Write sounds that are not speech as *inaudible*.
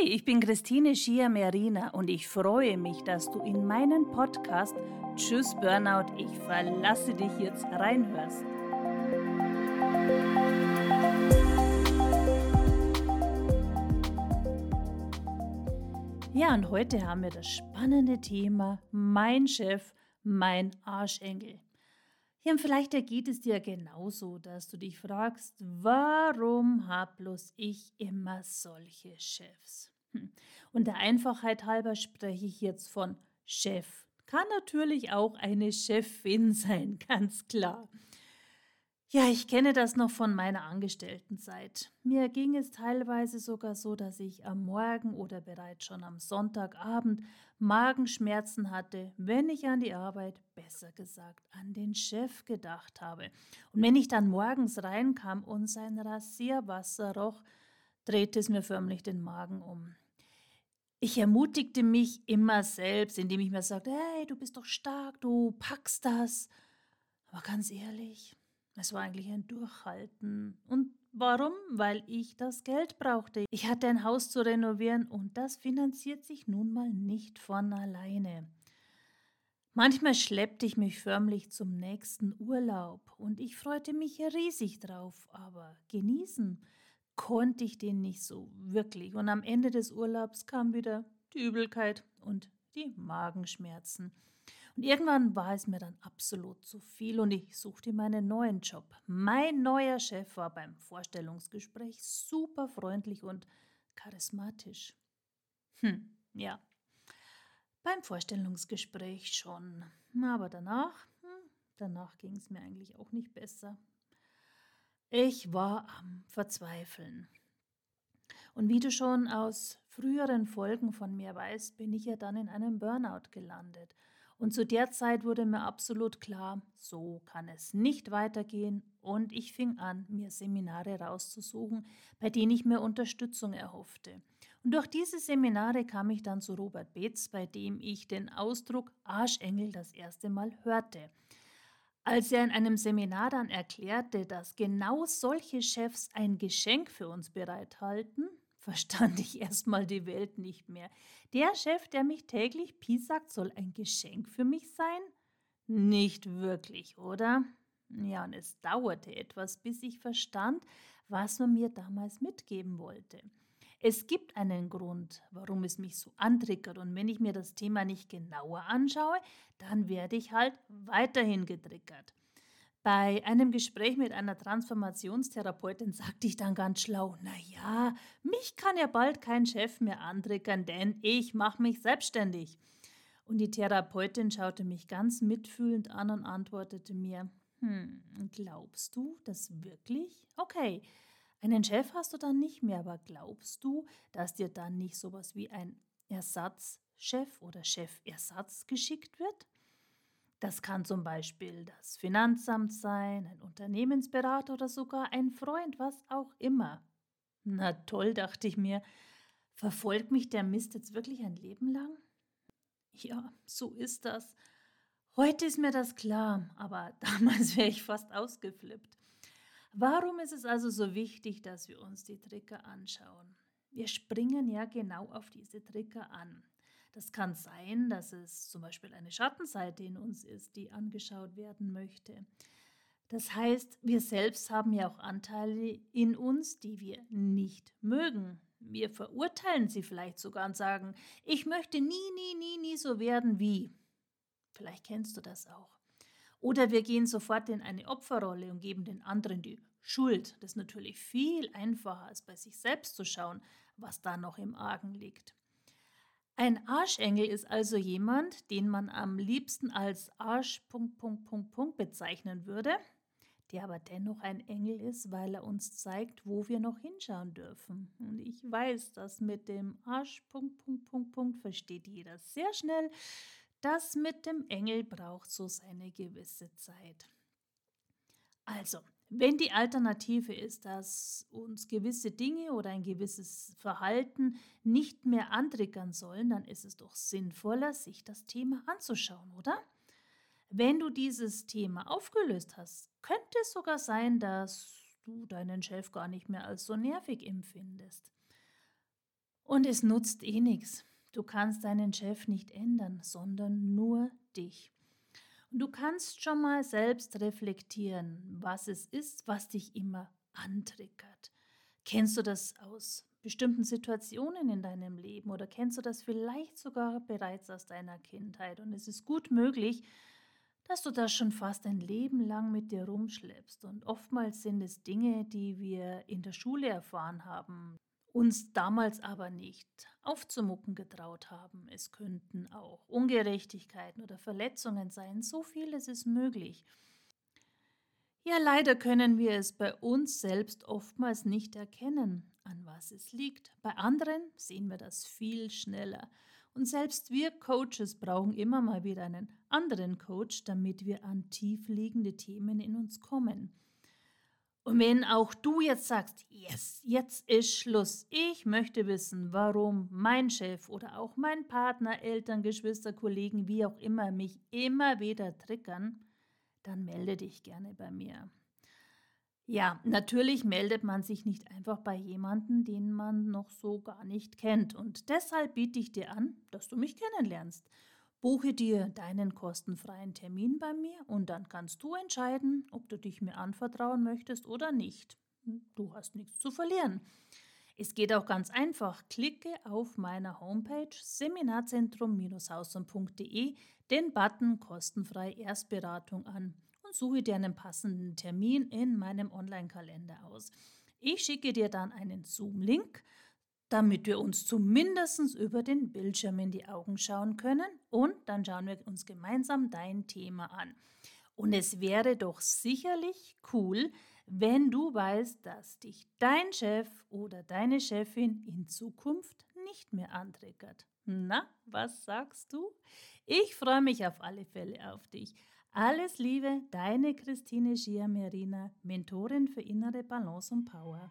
Hi, ich bin Christine Schier-Merina und ich freue mich, dass du in meinen Podcast Tschüss Burnout, ich verlasse dich jetzt reinhörst. Ja, und heute haben wir das spannende Thema Mein Chef, mein Arschengel. Ja, und vielleicht ergeht es dir genauso, dass du dich fragst, warum hab bloß ich immer solche Chefs? Hm. Und der Einfachheit halber spreche ich jetzt von Chef. Kann natürlich auch eine Chefin *laughs* sein, ganz klar. Ja, ich kenne das noch von meiner Angestelltenzeit. Mir ging es teilweise sogar so, dass ich am Morgen oder bereits schon am Sonntagabend Magenschmerzen hatte, wenn ich an die Arbeit, besser gesagt an den Chef gedacht habe. Und wenn ich dann morgens reinkam und sein Rasierwasser roch, drehte es mir förmlich den Magen um. Ich ermutigte mich immer selbst, indem ich mir sagte, hey, du bist doch stark, du packst das. Aber ganz ehrlich, es war eigentlich ein Durchhalten. Und warum? Weil ich das Geld brauchte. Ich hatte ein Haus zu renovieren und das finanziert sich nun mal nicht von alleine. Manchmal schleppte ich mich förmlich zum nächsten Urlaub und ich freute mich riesig drauf, aber genießen konnte ich den nicht so wirklich. Und am Ende des Urlaubs kam wieder die Übelkeit und die Magenschmerzen. Und irgendwann war es mir dann absolut zu viel und ich suchte meinen neuen Job. Mein neuer Chef war beim Vorstellungsgespräch super freundlich und charismatisch. Hm, ja. Beim Vorstellungsgespräch schon. Aber danach, hm, danach ging es mir eigentlich auch nicht besser. Ich war am Verzweifeln. Und wie du schon aus früheren Folgen von mir weißt, bin ich ja dann in einem Burnout gelandet. Und zu der Zeit wurde mir absolut klar, so kann es nicht weitergehen und ich fing an, mir Seminare rauszusuchen, bei denen ich mir Unterstützung erhoffte. Und durch diese Seminare kam ich dann zu Robert Beetz, bei dem ich den Ausdruck Arschengel das erste Mal hörte. Als er in einem Seminar dann erklärte, dass genau solche Chefs ein Geschenk für uns bereithalten, verstand ich erstmal die Welt nicht mehr. Der Chef, der mich täglich piesackt, soll ein Geschenk für mich sein? Nicht wirklich, oder? Ja, und es dauerte etwas, bis ich verstand, was man mir damals mitgeben wollte. Es gibt einen Grund, warum es mich so antriggert, und wenn ich mir das Thema nicht genauer anschaue, dann werde ich halt weiterhin getriggert. Bei einem Gespräch mit einer Transformationstherapeutin sagte ich dann ganz schlau, na ja, mich kann ja bald kein Chef mehr antriggern, denn ich mache mich selbstständig. Und die Therapeutin schaute mich ganz mitfühlend an und antwortete mir, hm, glaubst du das wirklich? Okay, einen Chef hast du dann nicht mehr, aber glaubst du, dass dir dann nicht sowas wie ein Ersatzchef oder Chefersatz geschickt wird? Das kann zum Beispiel das Finanzamt sein, ein Unternehmensberater oder sogar ein Freund, was auch immer. Na toll, dachte ich mir, verfolgt mich der Mist jetzt wirklich ein Leben lang? Ja, so ist das. Heute ist mir das klar, aber *laughs* damals wäre ich fast ausgeflippt. Warum ist es also so wichtig, dass wir uns die Trigger anschauen? Wir springen ja genau auf diese Trigger an. Das kann sein, dass es zum Beispiel eine Schattenseite in uns ist, die angeschaut werden möchte. Das heißt, wir selbst haben ja auch Anteile in uns, die wir nicht mögen. Wir verurteilen sie vielleicht sogar und sagen, ich möchte nie, nie, nie, nie so werden wie. Vielleicht kennst du das auch. Oder wir gehen sofort in eine Opferrolle und geben den anderen die Schuld. Das ist natürlich viel einfacher, als bei sich selbst zu schauen, was da noch im Argen liegt. Ein Arschengel ist also jemand, den man am liebsten als Arsch bezeichnen würde, der aber dennoch ein Engel ist, weil er uns zeigt, wo wir noch hinschauen dürfen. Und ich weiß, dass mit dem Arsch versteht jeder sehr schnell. Das mit dem Engel braucht so seine gewisse Zeit. Also, wenn die Alternative ist, dass uns gewisse Dinge oder ein gewisses Verhalten nicht mehr antriggern sollen, dann ist es doch sinnvoller, sich das Thema anzuschauen, oder? Wenn du dieses Thema aufgelöst hast, könnte es sogar sein, dass du deinen Chef gar nicht mehr als so nervig empfindest. Und es nutzt eh nichts. Du kannst deinen Chef nicht ändern, sondern nur dich. Und du kannst schon mal selbst reflektieren, was es ist, was dich immer antriggert. Kennst du das aus bestimmten Situationen in deinem Leben oder kennst du das vielleicht sogar bereits aus deiner Kindheit? Und es ist gut möglich, dass du das schon fast ein Leben lang mit dir rumschleppst. Und oftmals sind es Dinge, die wir in der Schule erfahren haben, uns damals aber nicht aufzumucken getraut haben. Es könnten auch Ungerechtigkeiten oder Verletzungen sein. So vieles ist möglich. Ja, leider können wir es bei uns selbst oftmals nicht erkennen, an was es liegt. Bei anderen sehen wir das viel schneller. Und selbst wir Coaches brauchen immer mal wieder einen anderen Coach, damit wir an tief liegende Themen in uns kommen. Und wenn auch du jetzt sagst, yes, jetzt ist Schluss, ich möchte wissen, warum mein Chef oder auch mein Partner, Eltern, Geschwister, Kollegen, wie auch immer, mich immer wieder triggern, dann melde dich gerne bei mir. Ja, natürlich meldet man sich nicht einfach bei jemandem, den man noch so gar nicht kennt. Und deshalb biete ich dir an, dass du mich kennenlernst. Buche dir deinen kostenfreien Termin bei mir und dann kannst du entscheiden, ob du dich mir anvertrauen möchtest oder nicht. Du hast nichts zu verlieren. Es geht auch ganz einfach. Klicke auf meiner Homepage seminarzentrum-hausum.de den Button kostenfrei Erstberatung an und suche dir einen passenden Termin in meinem Online-Kalender aus. Ich schicke dir dann einen Zoom-Link, damit wir uns zumindest über den Bildschirm in die Augen schauen können und dann schauen wir uns gemeinsam dein Thema an. Und es wäre doch sicherlich cool, wenn du weißt, dass dich dein Chef oder deine Chefin in Zukunft nicht mehr antriggert. Na, was sagst du? Ich freue mich auf alle Fälle auf dich. Alles Liebe, deine Christine Schiamerina, Mentorin für innere Balance und Power.